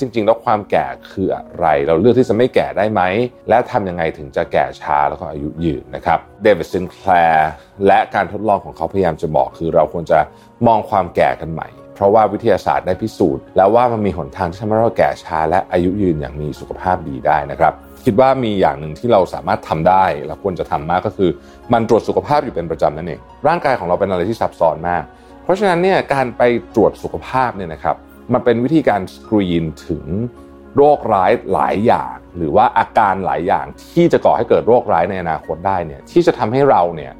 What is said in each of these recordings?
จริง ๆ แล้วความแก่คืออะไร เราเลือกที่จะไม่แก่ได้ไหม และทำยังไงถึงจะแก่ช้าแล้วก็อายุยืนนะครับเดวิดซินแคลร์และการทดลองของเขาพยายามจะบอกคือเราควรจะมองความแก่กันใหม่ เพราะว่าวิทยาศาสตร์ได้พิสูจน์ แล้วว่ามันมีหนทางที่ทำให้เราแก่ช้า และอายุยืนอย่างมีสุขภาพดีได้นะครับ คิดว่ามีอย่างหนึ่งที่เราสามารถทำได้ และควรจะทำมากก็คือ มันตรวจสุขภาพอยู่เป็นประจำนั่นเองร่างกายของเราเป็นอะไรที่ซับซ้อนมาก เพราะฉะนั้นเนี่ยการไปตรวจสุขภาพเนี่ยนะครับ มันเป็นวิธีการสกรีนถึงโรคร้ายหลายอย่าง หรือว่าอาการหลายอย่างที่จะก่อให้เกิดโรคร้ายในอนาคตได้เนี่ยที่จะทำให้เราเนี่ย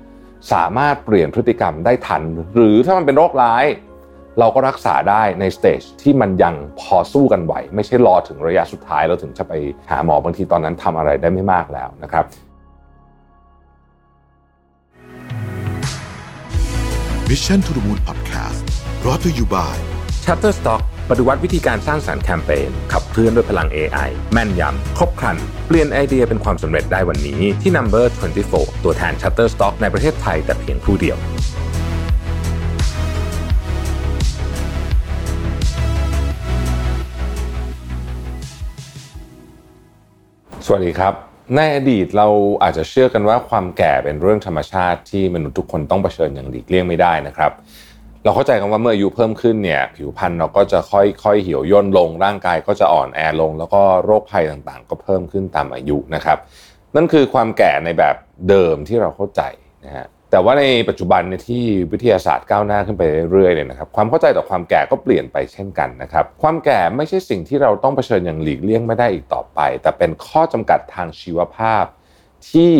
สามารถเปลี่ยนพฤติกรรมได้ทัน หรือถ้ามันเป็นโรคร้าย เราก็รักษาได้ใน stage ที่มันยังพอสู้กันไหว ไม่ใช่รอถึงระยะสุดท้ายแล้วถึงจะไปหาหมอบางทีตอนนั้นทำอะไรได้ไม่มากแล้วนะครับ Mission to the Moon Podcast brought to you by Shutterstock ปฏิวัติวิธีการสร้างสารรค์แคมเปญขับเคลื่อนด้วยพลัง AI แม่นยำ ครบครัน เปลี่ยนไอเดียเป็นความสำเร็จได้วันนี้ที่ Number 24 ตัวแทน Shutterstock ในประเทศไทยแต่เพียงผู้เดียว สวัสดีครับ ในอดีตเราอาจจะเชื่อกันว่าความแก่เป็นเรื่องธรรมชาติที่มนุษย์ทุกคนต้องเผชิญอย่างหลีกเลี่ยงไม่ได้นะครับ เราเข้าใจกันว่าเมื่ออายุเพิ่มขึ้นเนี่ยผิวพรรณเราก็จะค่อยๆเหี่ยวย่นลงร่างกายก็จะอ่อนแอลง แล้วก็โรคภัยต่างๆ ก็เพิ่มขึ้นตามอายุนะครับ นั่นคือความแก่ในแบบเดิมที่เราเข้าใจนะฮะแต่ว่าในปัจจุบันเนี่ยที่วิทยาศาสตร์ก้าวหน้าขึ้นไปเรื่อยๆเนี่ยนะครับความเข้าใจต่อความแก่ก็เปลี่ยนไปเช่นกันนะครับความแก่ไม่ใช่สิ่งที่เราต้องเผชิญอย่างหลีกเลี่ยงไม่ได้อีกต่อไป แต่เป็นข้อจำกัดทางชีวภาพ ที่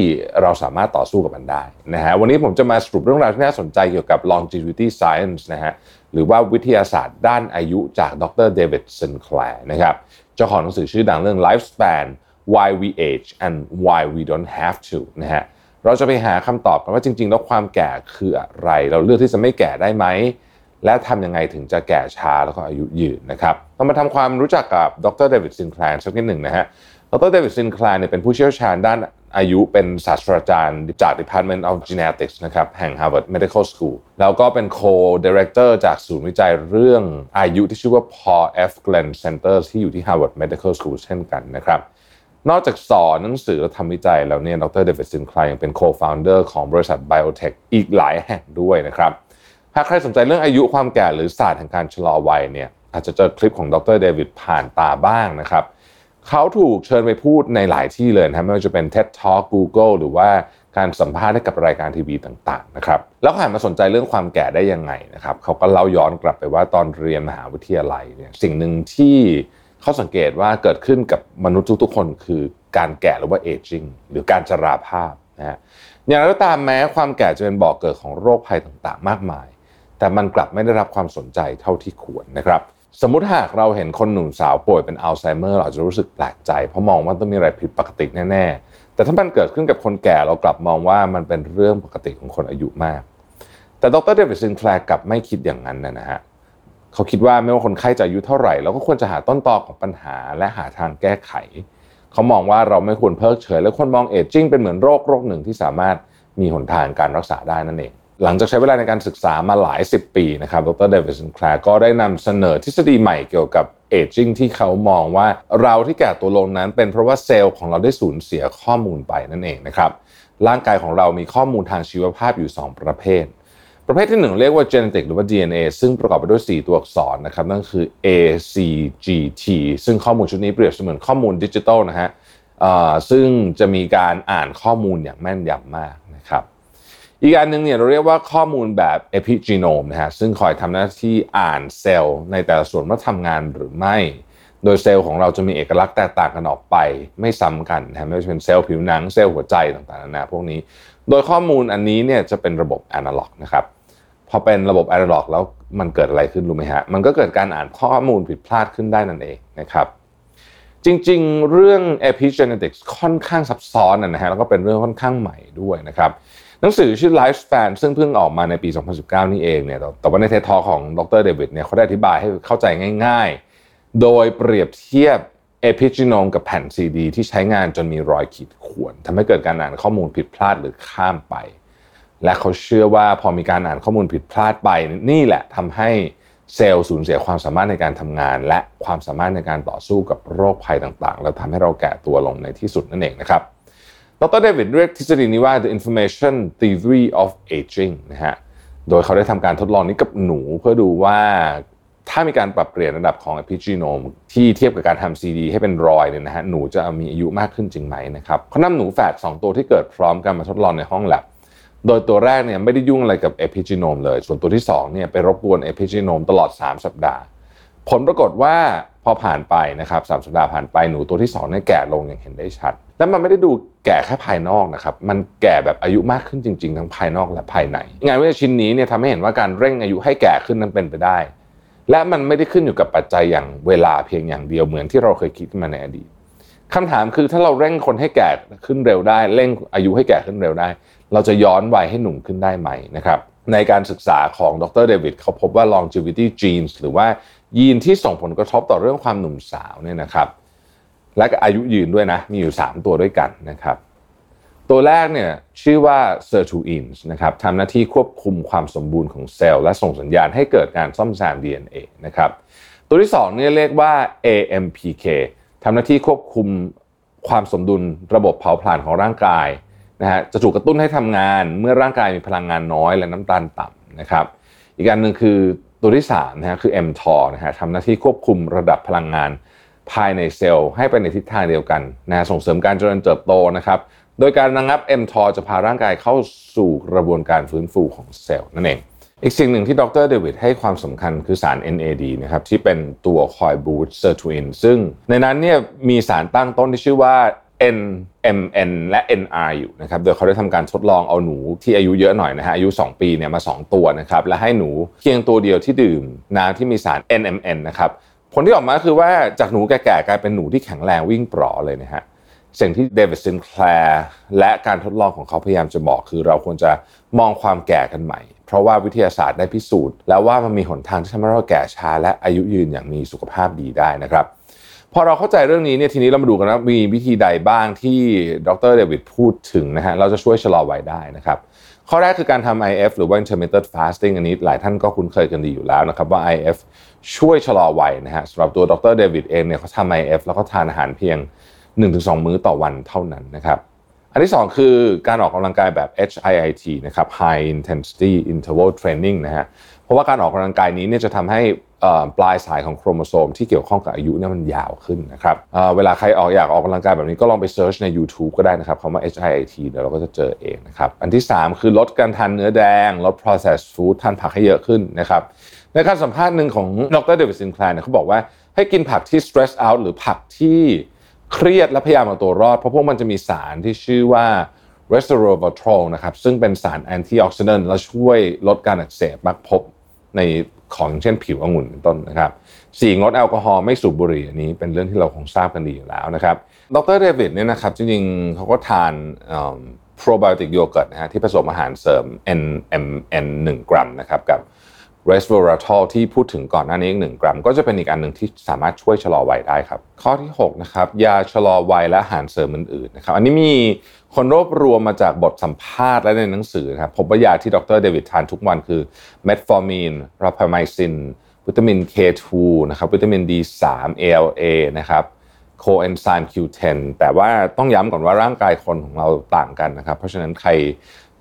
เราสามารถต่อสู้กับมันได้นะฮะวันนี้ผมจะมาสรุปเรื่องราวที่น่าสนใจเกี่ยวกับ longevity science นะฮะหรือว่าวิทยาศาสตร์ด้านอายุจากดร. David Sinclair นะครับเจ้าของหนังสือชื่อดังเรื่อง Lifespan why we age and why we don't have to นะฮะเราจะไปหาคำตอบกันว่าจริง ๆ แล้วความแก่คืออะไร เราเลือกที่จะไม่แก่ได้ไหม และทำยังไงถึงจะแก่ช้าแล้วก็อายุยืนนะครับเรามาทำความรู้จักกับดร. David Sinclair สักนิดหนึ่งนะฮะ ดรเดวิดซินคลร์เนี่ยเป็นผู้เชี่ยวชาญด้านอายุเป็นศาสตราจารย์จาก Department of Genetics นะครับแห่ง Harvard Medical School แล้วก็เป็น Co-Director จากศูนย์วิจัยเรื่องอายุที่ชื่อว่า Paul F. Glenn Center ที่อยู่ที่ Harvard Medical School เช่นกันนะครับนอกจากสอนหนังสือและทำวิจัยแล้วเนี่ยดรเดวิดซินคลายยังเป็น co-founder ของบริษัท Biotech อีกหลายแห่งด้วยนะครับหากใครสนใจเรื่องอายุความแก่หรือศาสตร์แห่งการชะลอวัยเนี่ยอาจจะเจอคลิปของดรเดวิดผ่านตาบ้างนะครับ เขาถูกเชิญไปพูดในหลายที่เลยนะไม่ว่าจะเป็น TED Talk Google หรือว่าการสัมภาษณ์ให้กับรายการทีวีต่างๆนะครับแล้วเขาหันมาสนใจเรื่องความแก่ได้ยังไงนะครับเขาก็เล่าย้อนกลับไปว่าตอนเรียนมหาวิทยาลัยเนี่ยสิ่งหนึ่งที่เขาสังเกตว่าเกิดขึ้นกับมนุษย์ทุกๆคนคือการแก่หรือว่า aging หรือการชราภาพนะฮะอย่างไรก็ตามแม้ความแก่จะเป็นบ่อกเกิดของโรคภัยต่างๆ มากมาย แต่มันกลับไม่ได้รับความสนใจเท่าที่ควรนะครับ สมมติหากเราเห็นคนหนุ่มสาวป่วยเป็นอัลไซเมอร์เราจะรู้สึกแปลกใจ เพราะมองว่าต้องมีอะไรผิดปกติแน่ ๆ แต่ถ้ามันเกิดขึ้นกับคนแก่เรากลับมองว่ามันเป็นเรื่องปกติของคนอายุมาก แต่ดร. David Sinclair กลับไม่คิดอย่างนั้นนะฮะเขาคิดว่าไม่ว่าคนไข้จะอายุเท่าไหร่เราก็ควรจะหาต้นตอของปัญหาและหาทางแก้ไข เขามองว่าเราไม่ควรเพิกเฉย และควรมอง aging เป็นเหมือนโรคโรคหนึ่งที่สามารถมีหนทางการรักษาได้นั่นเอง หลังจากใช้เวลาในการศึกษามาหลาย 10 ปีนะครับ ดรเดวิดซินแคลร์ก็ได้นำเสนอทฤษฎีใหม่เกี่ยวกับเอจิ้งที่เขามองว่าเราที่แก่ตัวลงนั้น เป็นเพราะว่าเซลล์ของเราได้สูญเสียข้อมูลไปนั่นเองนะครับ ร่างกายของเรามีข้อมูลทางชีวภาพอยู่ 2 ประเภท ประเภทที่ 1 เรียกว่า genetic หรือว่า DNA ซึ่งประกอบไปด้วย 4 ตัวอักษรนะครับ นั่นคือ A C G T ซึ่งข้อมูลชุดนี้เปรียบเสมือนข้อมูลดิจิทัลนะฮะซึ่งจะมีการอ่านข้อมูลอย่างแม่นยำมากนะครับ อีกอันหนึ่งเนี่ยเราเรียกว่าข้อมูลแบบ epigenome นะฮะซึ่งคอยทำหน้าที่อ่านเซลล์ในแต่ละส่วนว่าทำงานหรือไม่ โดยเซลล์ของเราจะมีเอกลักษณ์แตกต่างกันออกไปไม่ซ้ำกันนะไม่ว่าจะเป็นเซลล์ผิวหนังเซลล์หัวใจต่างๆนานาพวกนี้ โดยข้อมูลอันนี้เนี่ยจะเป็นระบบแอนาล็อกนะครับพอเป็นระบบแอนาล็อกแล้วมันเกิดอะไรขึ้นรู้ไหมฮะมันก็เกิดการอ่านข้อมูลผิดพลาดขึ้นได้นั่นเองนะครับจริงๆ เรื่อง epigenetics ค่อนข้างซับซ้อนนะฮะแล้วก็เป็นเรื่องค่อนข้างใหม่ด้วยนะครับ หนังสือชื่อ Lifespan ซึ่งเพิ่งออกมาในปี 2019 นี่เองเนี่ยแต่ว่าในเททอของดรเดวิดเนี่ยเขาได้อธิบายให้เข้าใจง่าย ๆ โดยเปรียบเทียบ epigenome กับแผ่นซีดี ที่ใช้งานจนมีรอยขีดข่วนทำให้เกิดการอ่านข้อมูลผิดพลาดหรือข้ามไป และเขาเชื่อว่าพอมีการอ่านข้อมูลผิดพลาดไป นี่แหละทำให้เซลล์สูญเสียความสามารถในการทำงาน และความสามารถในการต่อสู้กับโรคภัยต่างๆ แล้วทำให้เราแก่ตัวลงในที่สุดนั่นเองนะครับ ดรเดวิดเรียกทฤษฎีนี้ว่า the information theory of aging นะฮะ โดยเขาได้ทำการทดลองนี้กับหนูเพื่อดูว่าถ้ามีการปรับเปลี่ยนระดับของ epigenome ที่เทียบกับการทำ CD ให้เป็นรอยเนี่ยนะฮะหนูจะมีอายุมากขึ้นจริงไหมนะครับเขานำหนูแฝด2 ตัวที่เกิดพร้อมกันมาทดลองในห้องแลบโดยตัวแรกเนี่ยไม่ได้ยุ่งอะไรกับ epigenome เลย ส่วนตัวที่2เนี่ยไปรบกวน epigenome ตลอด 3 สัปดาห์ ผลปรากฏว่า พอผ่านไปนะครับสามสัปดาห์ผ่านไปหนูตัวที่2เนี่ยแก่ลงอย่างเห็นได้ชัด และมันไม่ได้ดูแก่แค่ภายนอกนะครับ มันแก่แบบอายุมากขึ้นจริง ๆ ทั้งภายนอกและภายใน งานวิจัยชิ้นนี้เนี่ยทำให้เห็นว่าการเร่งอายุให้แก่ขึ้นนั้นเป็นไปได้ และมันไม่ได้ขึ้นอยู่กับปัจจัยอย่างเวลาเพียงอย่างเดียวเหมือนที่เราเคยคิดมาในอดีตคำถามคือถ้าเราเร่งคนให้แก่ขึ้นเร็วได้ เร่งอายุให้แก่ขึ้นเร็วได้ เราจะย้อนวัยให้หนุ่มขึ้นได้ไหมนะครับ ในการศึกษาของดรเดวิดเขาพบว่า longevity genes หรือว่ายีนที่ส่งผลกระทบต่อเรื่องความหนุ่มสาวเนี่ยนะครับ และก็อายุยืนด้วยนะ มีอยู่ 3 ตัวด้วยกันนะครับ ตัวแรกเนี่ยชื่อว่า sirtuins นะครับทำหน้าที่ควบคุมความสมบูรณ์ของเซลล์ และส่งสัญญาณให้เกิดการซ่อมแซม DNA นะครับ ตัวที่2เนี่ยเรียกว่า AMPK ทำหน้าที่ควบคุมความสมดุลระบบเผาผลาญของร่างกาย นะฮะจะถูกกระตุ้นให้ทำงานเมื่อร่างกายมีพลังงานน้อยและน้ำตาลต่ำนะครับอีกการหนึ่งคือตัวที่3นะฮะคือ mTOR นะฮะทำหน้าที่ควบคุมระดับพลังงานภายในเซลล์ให้ไปในทิศทางเดียวกันนะส่งเสริมการเจริญเติบโตนะครับโดยการระงับ mTOR จะพาร่างกายเข้าสู่กระบวนการฟื้นฟูของเซลล์นั่นเอง อีกสิ่งหนึ่งที่ดรเดวิดให้ความสำคัญคือสาร NAD นะครับที่เป็นตัวคอย boost sirtuin ซึ่งในนั้นเนี่ยมีสารตั้งต้นที่ชื่อว่า NMN และ NR อยู่นะครับ โดยเขาได้ทำการทดลองเอาหนูที่อายุเยอะหน่อยนะฮะอายุ 2 ปีเนี่ยมา 2 ตัวนะครับ และให้หนูเพียงตัวเดียวที่ดื่มน้ำที่มีสาร NMN นะครับ ผลที่ออกมาคือว่าจากหนูแก่ๆกลายเป็นหนูที่แข็งแรงวิ่งปร๋อเลยนะฮะสิ่งที่เดวิดซินแคลร์และการทดลองของเขาพยายามจะบอกคือเราควรจะมองความแก่กันใหม่ เพราะว่าวิทยาศาสตร์ได้พิสูจน์ แล้วว่ามันมีหนทางที่ทำให้เราแก่ช้าและอายุยืนอย่างมีสุขภาพดีได้นะครับ พอเราเข้าใจเรื่องนี้เนี่ยทีนี้เรามาดูกันว่ามีวิธีใดบ้างที่ดรเดวิดพูดถึงนะฮะเราจะช่วยชะลอวัยได้นะครับข้อแรกคือการทำ IF หรือว่า intermittent fasting อันนี้หลายท่านก็คุ้นเคยกันดีอยู่แล้วนะครับว่า IF ช่วยชะลอวัยนะฮะสำหรับตัวดรเดวิดเองเนี่ยเขาทำ IF แล้วก็ทานอาหารเพียง 1-2 มื้อต่อวันเท่านั้นนะครับ อันที่ 2 คือการออกกำลังกายแบบ HIIT นะครับ High Intensity Interval Training นะฮะเพราะว่าการออกกำลังกายนี้เนี่ยจะทำให้ปลายสายของโครโมโซมที่เกี่ยวข้องกับอายุเนี่ยมันยาวขึ้นนะครับเวลาใครออกอยากออกกำลังกายแบบนี้ก็ลองไป search ใน YouTube ก็ได้นะครับคำว่า HIIT เดี๋ยวเราก็จะเจอเองนะครับอันที่ 3 คือลดการทานเนื้อแดง ลด processed food ทานผักให้เยอะขึ้นนะครับในการสัมภาษณ์หนึ่งของดรเดวิดซินแคลร์เขาบอกว่าให้กินผักที่ stress out หรือผักที่ เครียดและพยายามเอาตัวรอด เพราะพวกมันจะมีสารที่ชื่อว่า resveratrol นะครับซึ่งเป็นสาร antioxidant และช่วยลดการอักเสบมักพบในของเช่นผิวองุ่นเป็นต้นนะครับสี่งดแอลกอฮอล์ไม่สูบบุหรี่อันนี้เป็นเรื่องที่เราคงทราบกันดีอยู่แล้วนะครับดรเดวิดเนี่ยนะครับจริงๆเขาก็ทานโปรไบโอติกโยเกิร์ตนะฮะที่ผสมอาหารเสริม NMN 1 กรัมนะครับกับ resveratrol ที่พูดถึงก่อนหน้านี้อีกหนึ่งกรัม ก็จะเป็นอีกอันหนึ่งที่สามารถช่วยชะลอวัยได้ครับ ข้อที่6นะครับยาชะลอวัยและอาหารเสริมอื่นๆนะครับอันนี้มีคนรวบรวมมาจากบทสัมภาษณ์และในหนังสือครับพบว่ายาที่ดรเดวิดทานทุกวันคือ metformin rapamycin วิตามิน K2 นะครับวิตามิน D3 ALA นะครับโคเอนไซม์ Q10 แต่ว่าต้องย้ำก่อนว่าร่างกายคนของเราต่างกันนะครับ เพราะฉะนั้นใคร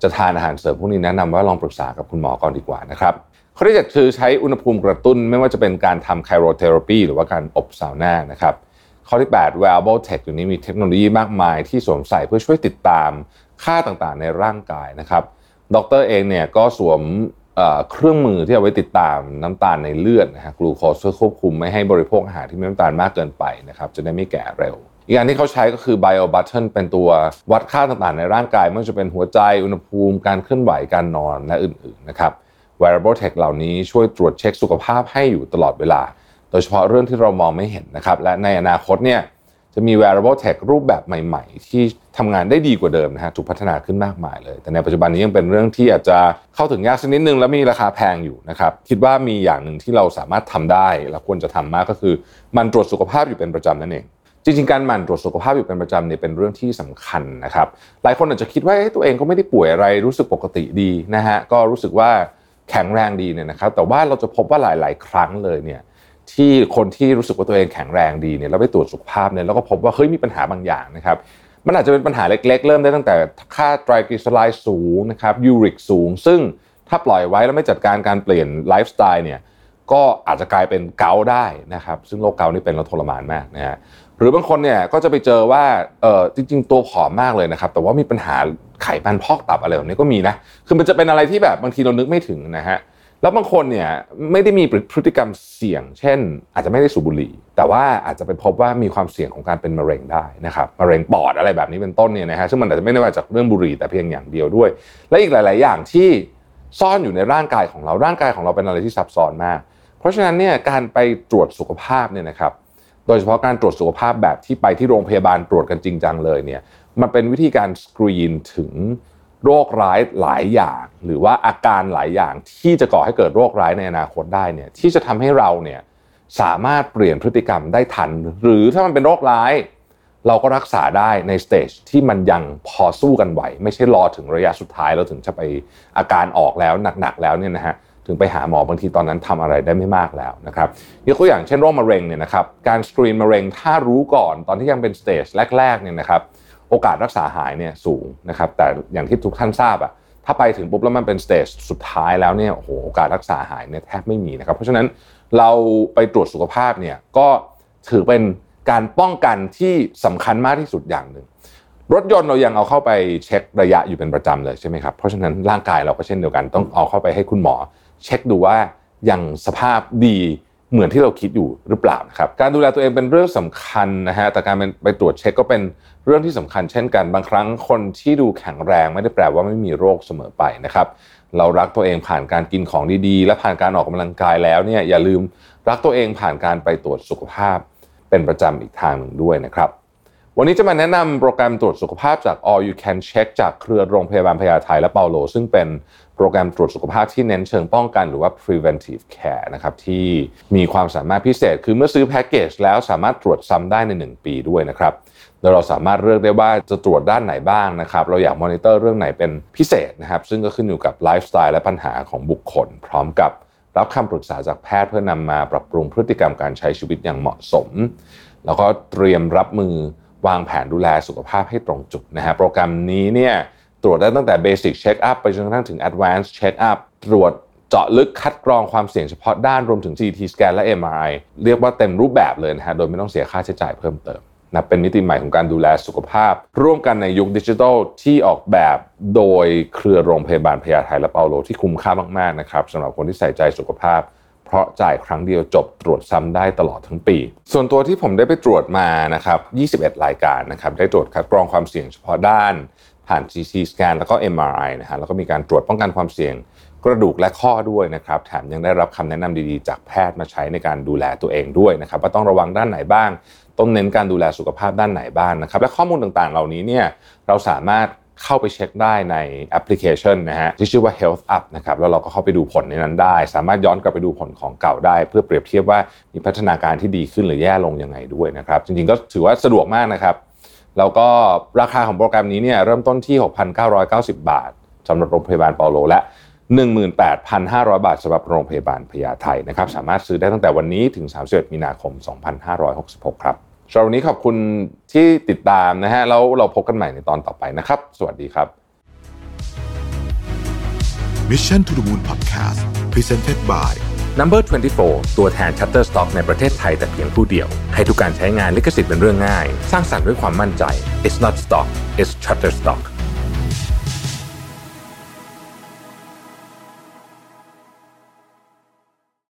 จะทานอาหารเสริมพวกนี้แนะนำว่าลองปรึกษากับคุณหมอก่อนดีกว่านะครับ ข้อที่7คือใช้อุณหภูมิกระตุ้นไม่ว่าจะเป็นการทำ cryotherapy หรือว่าการอบซาวน่านะครับข้อที่ 8 wearable tech อยู่นี้มีเทคโนโลยีมากมายที่สวมใส่เพื่อช่วยติดตามค่าต่างๆ ในร่างกายนะครับ ดรเองเนี่ยก็สวมเครื่องมือที่เอาไว้ติดตามน้ำตาลในเลือดนะฮะกลูโคสเพื่อควบคุมไม่ให้บริโภคอาหารที่มีน้ำตาลมากเกินไปนะครับจะได้ไม่แก่เร็ว อีกอย่างที่เขาใช้ก็คือ Bio Button เป็นตัววัดค่าต่างๆ ในร่างกายไม่ว่าจะเป็นหัวใจอุณหภูมิการเคลื่อนไหวการนอนและอื่นๆนะครับ wearable tech เหล่านี้ช่วยตรวจเช็คสุขภาพให้อยู่ตลอดเวลา โดยเฉพาะเรื่องที่เรามองไม่เห็นนะครับ และในอนาคตเนี่ยจะมี wearable tech รูปแบบใหม่ ๆ ที่ทำงานได้ดีกว่าเดิมนะฮะถูกพัฒนาขึ้นมากมายเลย แต่ในปัจจุบันนี้ยังเป็นเรื่องที่อาจจะเข้าถึงยากสักนิดนึง และมีราคาแพงอยู่นะครับ คิดว่ามีอย่างหนึ่งที่เราสามารถทำได้ และควรจะทำมากก็คือ มันตรวจสุขภาพอยู่เป็นประจำนั่นเองจริงๆ การหมั่นตรวจสุขภาพอยู่เป็นประจำเนี่ยเป็นเรื่องที่สำคัญนะครับ หลายคนอาจจะคิดว่าตัวเองก็ไม่ได้ป่วยอะไรรู้สึกปกติดีนะฮะก็รู้สึกว่า แข็งแรงดีเนี่ยนะครับแต่ว่าเราจะพบว่าหลาย ๆ ครั้งเลยเนี่ยที่คนที่รู้สึกว่าตัวเองแข็งแรงดีเนี่ยแล้วไปตรวจสุขภาพเนี่ยแล้วก็พบว่าเฮ้ยมีปัญหาบางอย่างนะครับมันอาจจะเป็นปัญหาเล็ก ๆ เริ่มได้ตั้งแต่ค่าไตรกลีเซอไรด์สูงนะครับยูริกสูง ซึ่งถ้าปล่อยไว้แล้วไม่จัดการการเปลี่ยนไลฟ์สไตล์เนี่ยก็อาจจะกลายเป็นเกาได้นะครับซึ่งโรคเกาต์นี่เป็นแล้วทรมานมากนะฮะ หรือบางคนเนี่ยก็จะไปเจอว่าเออจริง ๆ ตัวผอมมากเลยนะครับ แต่ว่ามีปัญหาไขมันพอกตับอะไรแบบนี้ก็มีนะคือมันจะเป็นอะไรที่แบบบางทีเรานึกไม่ถึงนะฮะแล้วบางคนเนี่ยไม่ได้มีพฤติกรรมเสี่ยง เช่น อาจจะไม่ได้สูบบุหรี่ แต่ว่าอาจจะไปพบว่ามีความเสี่ยงของการเป็นมะเร็งได้นะครับมะเร็งปอดอะไรแบบนี้เป็นต้นเนี่ยนะฮะซึ่งมันอาจจะไม่ได้มาจากเรื่องบุหรี่แต่เพียงอย่างเดียวด้วย และอีกหลาย ๆ อย่างที่ซ่อนอยู่ในร่างกายของเราร่างกายของเราเป็นอะไรที่ซับซ้อนมาก เพราะฉะนั้นเนี่ยการไปตรวจสุขภาพเนี่ยนะครับ โดยเฉพาะการตรวจสุขภาพแบบที่ไปที่โรงพยาบาลตรวจกันจริงจังเลยเนี่ยมันเป็นวิธีการสกรีนถึงโรคร้ายหลายอย่าง หรือว่าอาการหลายอย่างที่จะก่อให้เกิดโรคร้ายในอนาคตได้เนี่ยที่จะทำให้เราเนี่ยสามารถเปลี่ยนพฤติกรรมได้ทัน หรือถ้ามันเป็นโรคร้าย เราก็รักษาได้ใน stage ที่มันยังพอสู้กันไหว ไม่ใช่รอถึงระยะสุดท้ายแล้วถึงจะไปอาการออกแล้วหนักๆแล้วเนี่ยนะฮะ ถึงไปหาหมอบางทีตอนนั้นทำอะไรได้ไม่มากแล้วนะครับยกตัวอย่างเช่นโรคมะเร็งเนี่ยนะครับการสกรีนมะเร็งถ้ารู้ก่อนตอนที่ยังเป็น stageแรกๆเนี่ยนะครับโอกาสรักษาหายเนี่ยสูงนะครับแต่อย่างที่ทุกท่านทราบอะถ้าไปถึงปุ๊บแล้วมันเป็นสเตจสุดท้ายแล้วเนี่ยโอ้โหโอกาสรักษาหายเนี่ยแทบไม่มีนะครับเพราะฉะนั้นเราไปตรวจสุขภาพเนี่ยก็ถือเป็นการป้องกันที่สำคัญมากที่สุดอย่างหนึ่งรถยนต์เรายังเอาเข้าไปเช็คระยะอยู่เป็นประจำเลยใช่ไหมครับเพราะฉะนั้นร่างกายเราก็เช่นเดียวกันต้องเอาเข้าไปให้คุณหมอ เช็คดูว่ายังสภาพดีเหมือนที่เราคิดอยู่หรือเปล่านะครับการดูแลตัวเองเป็นเรื่องสำคัญนะฮะแต่การไปตรวจเช็คก็เป็นเรื่องที่สำคัญเช่นกันบางครั้งคนที่ดูแข็งแรงไม่ได้แปลว่าไม่มีโรคเสมอไปนะครับเรารักตัวเองผ่านการกินของดีๆ และผ่านการออกกำลังกายแล้วเนี่ยอย่าลืมรักตัวเองผ่านการไปตรวจสุขภาพ เป็นประจำอีกทางหนึ่งด้วยนะครับ วันนี้จะมาแนะนำโปรแกรมตรวจสุขภาพจาก All You Can Check จากเครือโรงพยาบาลพญาไทและเปาโล ซึ่งเป็นโปรแกรมตรวจสุขภาพที่เน้นเชิงป้องกันหรือว่า preventive care นะครับที่มีความสามารถพิเศษ คือเมื่อซื้อแพ็กเกจแล้วสามารถตรวจซ้ำได้ใน 1 ปีด้วยนะครับโดยเราสามารถเลือกได้ว่าจะตรวจด้านไหนบ้างนะครับ เราอยากมอนิเตอร์เรื่องไหนเป็นพิเศษนะครับ ซึ่งก็ขึ้นอยู่กับไลฟ์สไตล์และปัญหาของบุคคล พร้อมกับรับคำปรึกษาจากแพทย์เพื่อนำมาปรับปรุงพฤติกรรมการใช้ชีวิตอย่างเหมาะสม แล้วก็เตรียมรับมือ วางแผนดูแลสุขภาพให้ตรงจุดนะฮะโปรแกรมนี้เนี่ยตรวจได้ตั้งแต่ Basic Check Up ไปจนกระทั่งถึง Advanced Check Up ตรวจเจาะลึกคัดกรองความเสี่ยงเฉพาะด้านรวมถึง CT scan และ MRI เรียกว่าเต็มรูปแบบเลยนะฮะโดยไม่ต้องเสียค่าใช้จ่ายเพิ่มเติมนะเป็นมิติใหม่ของการดูแลสุขภาพ ร่วมกันในยุคดิจิทัลที่ออกแบบโดยเครือโรงพยาบาลพญาไทและเปาโลที่คุ้มค่ามากๆนะครับสำหรับคนที่ใส่ใจสุขภาพ เพราะจ่ายครั้งเดียวจบตรวจซ้ำได้ตลอดทั้งปี ส่วนตัวที่ผมได้ไปตรวจมานะครับ 21 รายการนะครับ ได้ตรวจคัดกรองความเสี่ยงเฉพาะด้าน ผ่าน CT scan แล้วก็ MRI นะฮะ แล้วก็มีการตรวจป้องกันความเสี่ยงกระดูกและข้อด้วยนะครับ แถมยังได้รับคำแนะนำดีๆ จากแพทย์มาใช้ในการดูแลตัวเองด้วยนะครับ ว่าต้องระวังด้านไหนบ้าง ต้องเน้นการดูแลสุขภาพด้านไหนบ้างนะครับ และข้อมูลต่างๆ เหล่านี้เนี่ย เราสามารถ เข้าไปเช็คได้ในแอปพลิเคชันนะฮะที่ชื่อว่า Health Up นะครับแล้วเราก็เข้าไปดูผลในนั้นได้ สามารถย้อนกลับไปดูผลของเก่าได้ เพื่อเปรียบเทียบว่ามีพัฒนาการที่ดีขึ้นหรือแย่ลงยังไงด้วยนะครับ จริงๆก็ถือว่าสะดวกมากนะครับ แล้วก็ราคาของโปรแกรมนี้เนี่ยเริ่มต้นที่ 6,990 บาทสำหรับโรงพยาบาลเปาโลและ18,500 บาทสำหรับโรงพยาบาลพญาไทนะครับสามารถซื้อได้ตั้งแต่วันนี้ถึง 31 มีนาคม 2566 ครับ สำหรับวันนี้ขอบคุณที่ติดตามนะฮะแล้วเราพบกันใหม่ในตอนต่อไปนะครับ สวัสดีครับ Mission to the Moon Podcast Presented by Number 24 ตัวแทน Shutterstock ในประเทศไทยแต่เพียงผู้เดียว ให้ทุกการใช้งานลิขสิทธิ์เป็นเรื่องง่าย สร้างสรรค์ด้วยความมั่นใจ It's not stock it's Shutterstock